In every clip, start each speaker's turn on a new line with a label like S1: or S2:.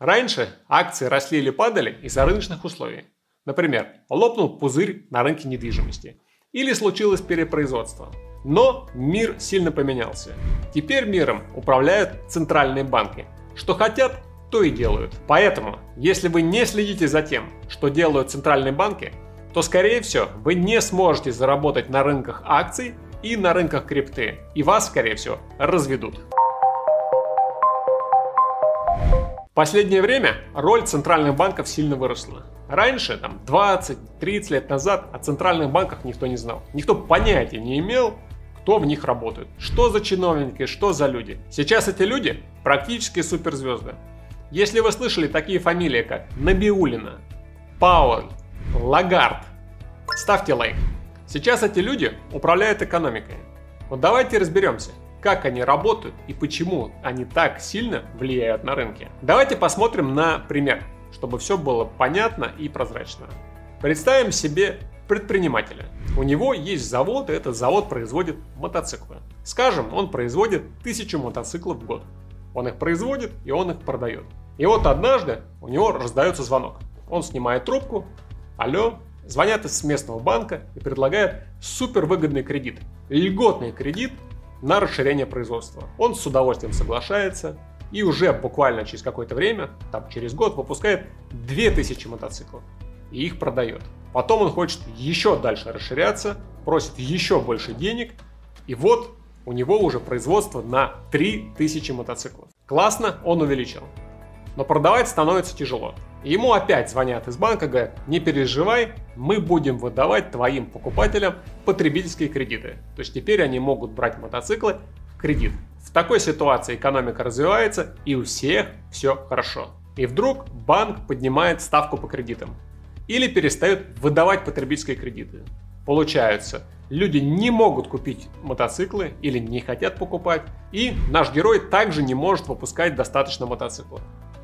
S1: Раньше акции росли или падали из-за рыночных условий. Например, лопнул пузырь на рынке недвижимости. Или случилось перепроизводство. Но мир сильно поменялся. Теперь миром управляют центральные банки. Что хотят, то и делают. Поэтому, если вы не следите за тем, что делают центральные банки, то скорее всего вы не сможете заработать на рынках акций и на рынках крипты. И вас, скорее всего, разведут. Последнее время роль центральных банков сильно выросла. Раньше, там 20-30 лет назад, о центральных банках никто не знал. Никто понятия не имел, кто в них работает. Что за чиновники, что за люди. Сейчас эти люди практически суперзвезды. Если вы слышали такие фамилии, как Набиулина, Пауэлл, Лагард, ставьте лайк. Сейчас эти люди управляют экономикой. Вот давайте разберемся, как они работают и почему они так сильно влияют на рынки. Давайте посмотрим на пример, чтобы все было понятно и прозрачно. Представим себе предпринимателя. У него есть завод, и этот завод производит мотоциклы. Скажем, он производит тысячу мотоциклов в год. Он их производит, и он их продает. И вот однажды у него раздается звонок. Он снимает трубку. Алло, звонят из местного банка и предлагают супер выгодный кредит. Льготный кредит на расширение производства. Он с удовольствием соглашается и уже буквально через какое-то время, там через год, выпускает 2000 мотоциклов и их продает. Потом он хочет еще дальше расширяться, просит еще больше денег, и вот у него уже производство на 3000 мотоциклов. Классно, он увеличил. Но продавать становится тяжело. Ему опять звонят из банка, говорят, не переживай, мы будем выдавать твоим покупателям потребительские кредиты. То есть теперь они могут брать мотоциклы в кредит. В такой ситуации экономика развивается и у всех все хорошо. И вдруг банк поднимает ставку по кредитам или перестает выдавать потребительские кредиты. Получается, люди не могут купить мотоциклы или не хотят покупать, и наш герой также не может выпускать достаточно мотоциклов.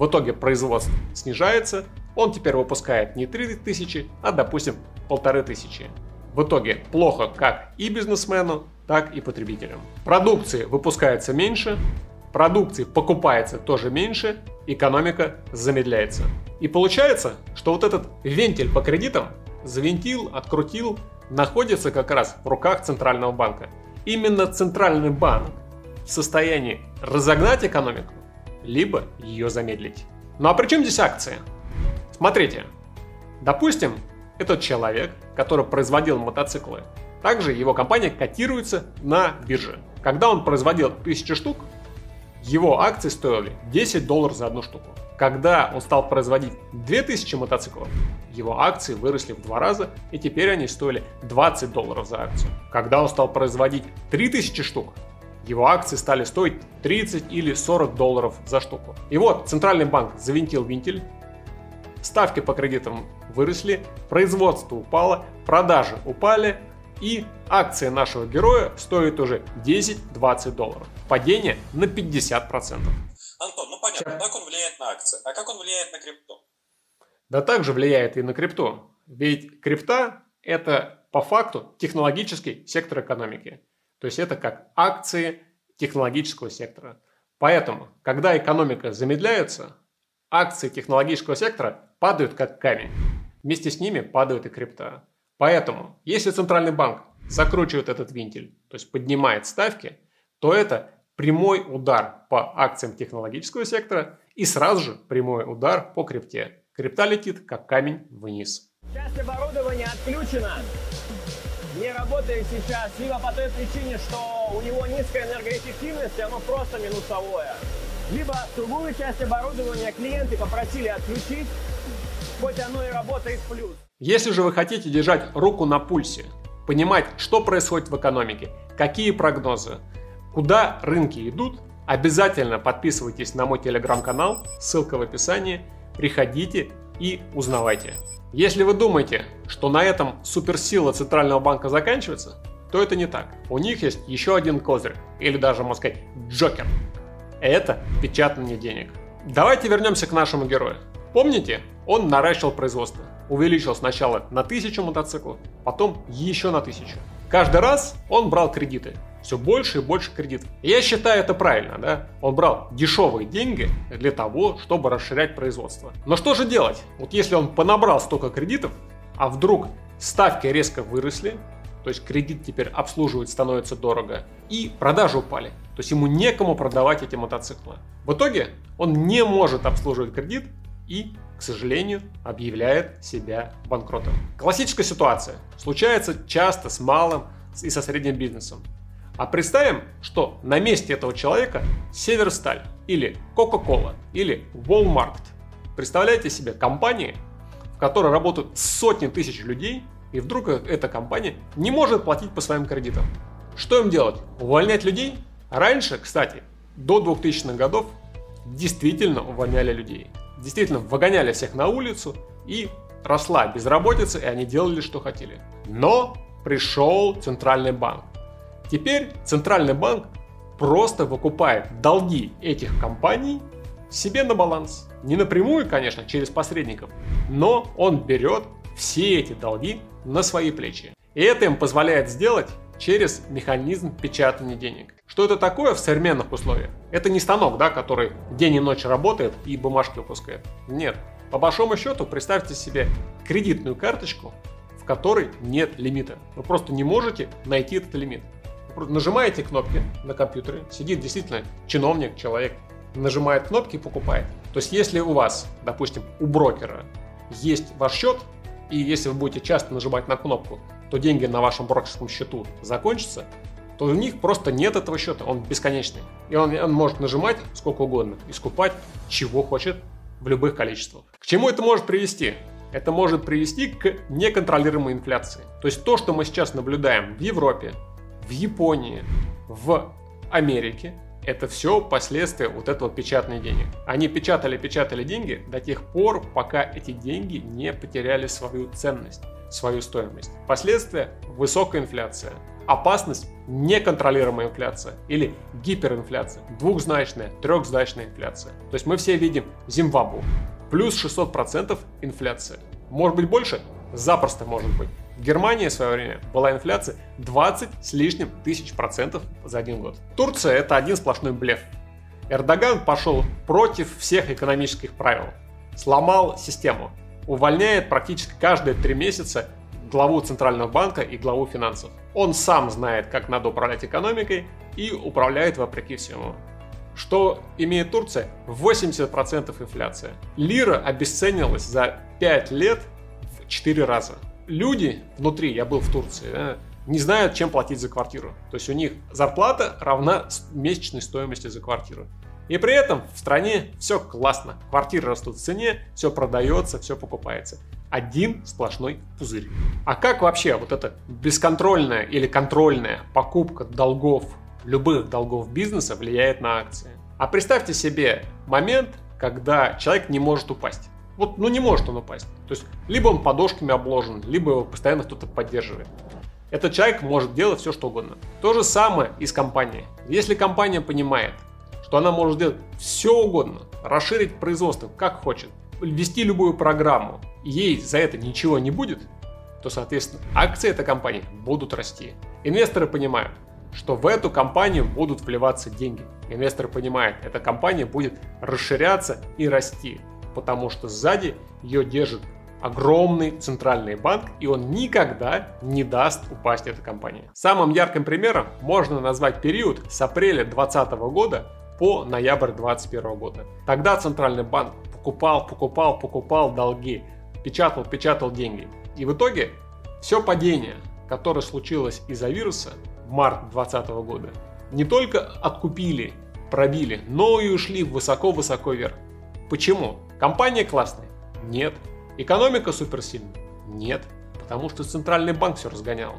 S1: В итоге производство снижается, он теперь выпускает не 3000, а допустим 1500. В итоге плохо как и бизнесмену, так и потребителям. Продукции выпускается меньше, продукции покупается тоже меньше, экономика замедляется. И получается, что вот этот вентиль по кредитам завинтил, открутил, находится как раз в руках Центрального банка. Именно Центральный банк в состоянии разогнать экономику, либо ее замедлить. Ну а при чем здесь акции? Смотрите, допустим, этот человек, который производил мотоциклы, также его компания котируется на бирже. Когда он производил 1000 штук, его акции стоили 10 долларов за одну штуку. Когда он стал производить 2000 мотоциклов, его акции выросли в два раза, и теперь они стоили 20 долларов за акцию. Когда он стал производить 3000 штук, его акции стали стоить 30 или 40 долларов за штуку. И вот Центральный банк завинтил винтель, ставки по кредитам выросли, производство упало, продажи упали, и акции нашего героя стоят уже 10-20 долларов. Падение на 50%.
S2: Антон, ну понятно, так он влияет на акции. А как он влияет на крипту?
S1: Да также влияет и на крипту. Ведь крипта – это по факту технологический сектор экономики. То есть это как акции технологического сектора. Поэтому, когда экономика замедляется, акции технологического сектора падают как камень. Вместе с ними падают и крипта. Поэтому, если центральный банк закручивает этот винтель, то есть поднимает ставки, то это прямой удар по акциям технологического сектора и сразу же прямой удар по крипте. Крипта летит как камень вниз.
S3: Часть оборудования отключена. Не работает сейчас либо по той причине, что у него низкая энергоэффективность, и оно просто минусовое. Либо другую часть оборудования клиенты попросили отключить, хоть оно и работает в плюс.
S1: Если же вы хотите держать руку на пульсе, понимать, что происходит в экономике, какие прогнозы, куда рынки идут, обязательно подписывайтесь на мой телеграм-канал, ссылка в описании, приходите и узнавайте. Если вы думаете, что на этом суперсила Центрального банка заканчивается, то это не так. У них есть еще один козырь, или даже, можно сказать, джокер. Это печатание денег. Давайте вернемся к нашему герою. Помните, он наращивал производство. Увеличил сначала на 1000 мотоциклов, потом еще на 1000. Каждый раз он брал кредиты. все больше и больше кредитов. Я считаю это правильно, да? Он брал дешевые деньги для того, чтобы расширять производство. Но что же делать? Вот если он понабрал столько кредитов, а вдруг ставки резко выросли, то есть кредит теперь обслуживать становится дорого, и продажи упали. То есть ему некому продавать эти мотоциклы. В итоге он не может обслуживать кредит и, к сожалению, объявляет себя банкротом. Классическая ситуация. Случается часто с малым и со средним бизнесом. А представим, что на месте этого человека Северсталь или Coca-Cola или Walmart. Представляете себе компании, в которой работают сотни тысяч людей, и вдруг эта компания не может платить по своим кредитам. Что им делать? Увольнять людей? Раньше, кстати, до 2000-х годов действительно увольняли людей. Действительно выгоняли всех на улицу и росла безработица, и они делали, что хотели. Но пришел центральный банк. Теперь центральный банк просто выкупает долги этих компаний себе на баланс. Не напрямую, конечно, через посредников, но он берет все эти долги на свои плечи. И это им позволяет сделать через механизм печатания денег. Что это такое в современных условиях? Это не станок, да, который день и ночь работает и бумажки выпускает. Нет. По большому счету, представьте себе кредитную карточку, в которой нет лимита. Вы просто не можете найти этот лимит нажимаете кнопки на компьютере, сидит действительно чиновник, человек, нажимает кнопки и покупает. То есть если у вас, допустим, у брокера есть ваш счет, и если вы будете часто нажимать на кнопку, то деньги на вашем брокерском счету закончатся, то у них просто нет этого счета, он бесконечный. И он, он может нажимать сколько угодно и скупать чего хочет в любых количествах. К чему это может привести? Это может привести к неконтролируемой инфляции. То есть то, что мы сейчас наблюдаем в Европе, в Японии, в Америке, это все последствия вот этого печатания денег. Они печатали, печатали деньги до тех пор, пока эти деньги не потеряли свою ценность, свою стоимость. Последствия – высокая инфляция. Опасность – неконтролируемая инфляция или гиперинфляция, двухзначная, трехзначная инфляция. То есть мы все видим Зимбабву, плюс 600% инфляция. Может быть больше? Запросто может быть. В Германии в свое время была инфляция 20 с лишним тысяч процентов за один год. Турция это один сплошной блеф. Эрдоган пошел против всех экономических правил, сломал систему, увольняет практически каждые три месяца главу Центрального банка и главу финансов. Он сам знает, как надо управлять экономикой и управляет вопреки всему. Что имеет Турция? 80% инфляция. Лира обесценилась за 5 лет в 4 раза люди внутри, я был в Турции, не знают, чем платить за квартиру. То есть у них зарплата равна месячной стоимости за квартиру. И при этом в стране все классно. Квартиры растут в цене, все продается, все покупается. Один сплошной пузырь. А как вообще вот эта бесконтрольная или контрольная покупка долгов, любых долгов бизнеса влияет на акции? А представьте себе момент, когда человек не может упасть. Вот, ну не может он упасть. То есть, либо он подошками обложен, либо его постоянно кто-то поддерживает. Этот человек может делать все, что угодно. То же самое и с компанией. Если компания понимает, что она может делать все угодно, расширить производство как хочет, ввести любую программу, ей за это ничего не будет, то, соответственно, акции этой компании будут расти. Инвесторы понимают, что в эту компанию будут вливаться деньги. Инвесторы понимают, эта компания будет расширяться и расти потому что сзади ее держит огромный центральный банк, и он никогда не даст упасть этой компании. Самым ярким примером можно назвать период с апреля 2020 года по ноябрь 2021 года. Тогда центральный банк покупал, покупал, покупал долги, печатал, печатал деньги. И в итоге все падение, которое случилось из-за вируса в март 2020 года, не только откупили, пробили, но и ушли высоко-высоко вверх. Почему? Компания классная? Нет. Экономика суперсильная? Нет. Потому что Центральный банк все разгонял.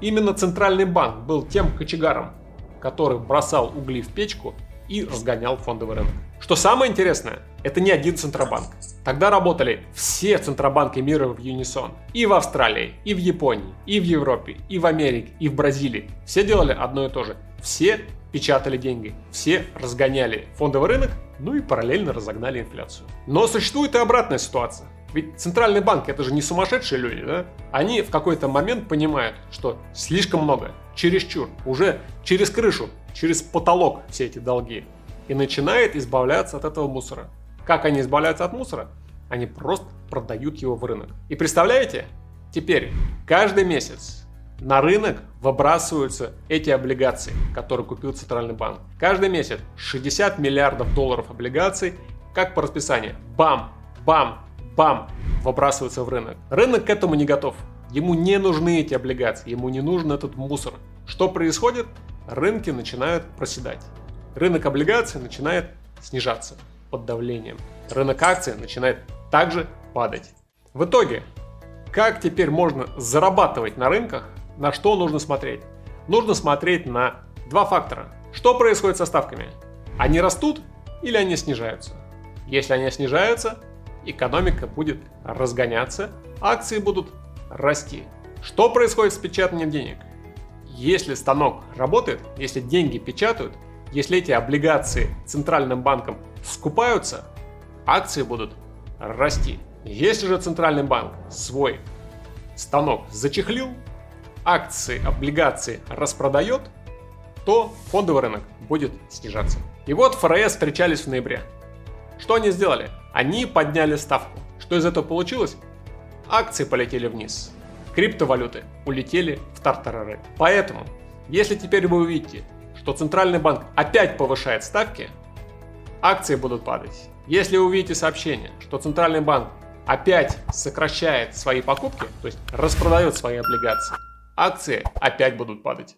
S1: Именно Центральный банк был тем кочегаром, который бросал угли в печку и разгонял фондовый рынок. Что самое интересное, это не один Центробанк. Тогда работали все Центробанки мира в Юнисон. И в Австралии, и в Японии, и в Европе, и в Америке, и в Бразилии. Все делали одно и то же. Все печатали деньги, все разгоняли фондовый рынок ну и параллельно разогнали инфляцию. Но существует и обратная ситуация. Ведь центральный банк это же не сумасшедшие люди, да? Они в какой-то момент понимают, что слишком много. чересчур, уже через крышу, через потолок все эти долги. И начинает избавляться от этого мусора. Как они избавляются от мусора? Они просто продают его в рынок. И представляете, теперь каждый месяц на рынок выбрасываются эти облигации, которые купил Центральный банк. Каждый месяц 60 миллиардов долларов облигаций, как по расписанию. Бам, бам, бам, выбрасываются в рынок. Рынок к этому не готов. Ему не нужны эти облигации, ему не нужен этот мусор. Что происходит? Рынки начинают проседать. Рынок облигаций начинает снижаться под давлением. Рынок акций начинает также падать. В итоге, как теперь можно зарабатывать на рынках, на что нужно смотреть? Нужно смотреть на два фактора. Что происходит со ставками? Они растут или они снижаются? Если они снижаются, экономика будет разгоняться, акции будут расти. Что происходит с печатанием денег? Если станок работает, если деньги печатают, если эти облигации центральным банком скупаются, акции будут расти. Если же центральный банк свой станок зачехлил, акции, облигации распродает, то фондовый рынок будет снижаться. И вот ФРС встречались в ноябре. Что они сделали? Они подняли ставку. Что из этого получилось? Акции полетели вниз. Криптовалюты улетели в тартарары. Поэтому, если теперь вы увидите, что Центральный банк опять повышает ставки, акции будут падать. Если вы увидите сообщение, что Центральный банк опять сокращает свои покупки, то есть распродает свои облигации, акции опять будут падать.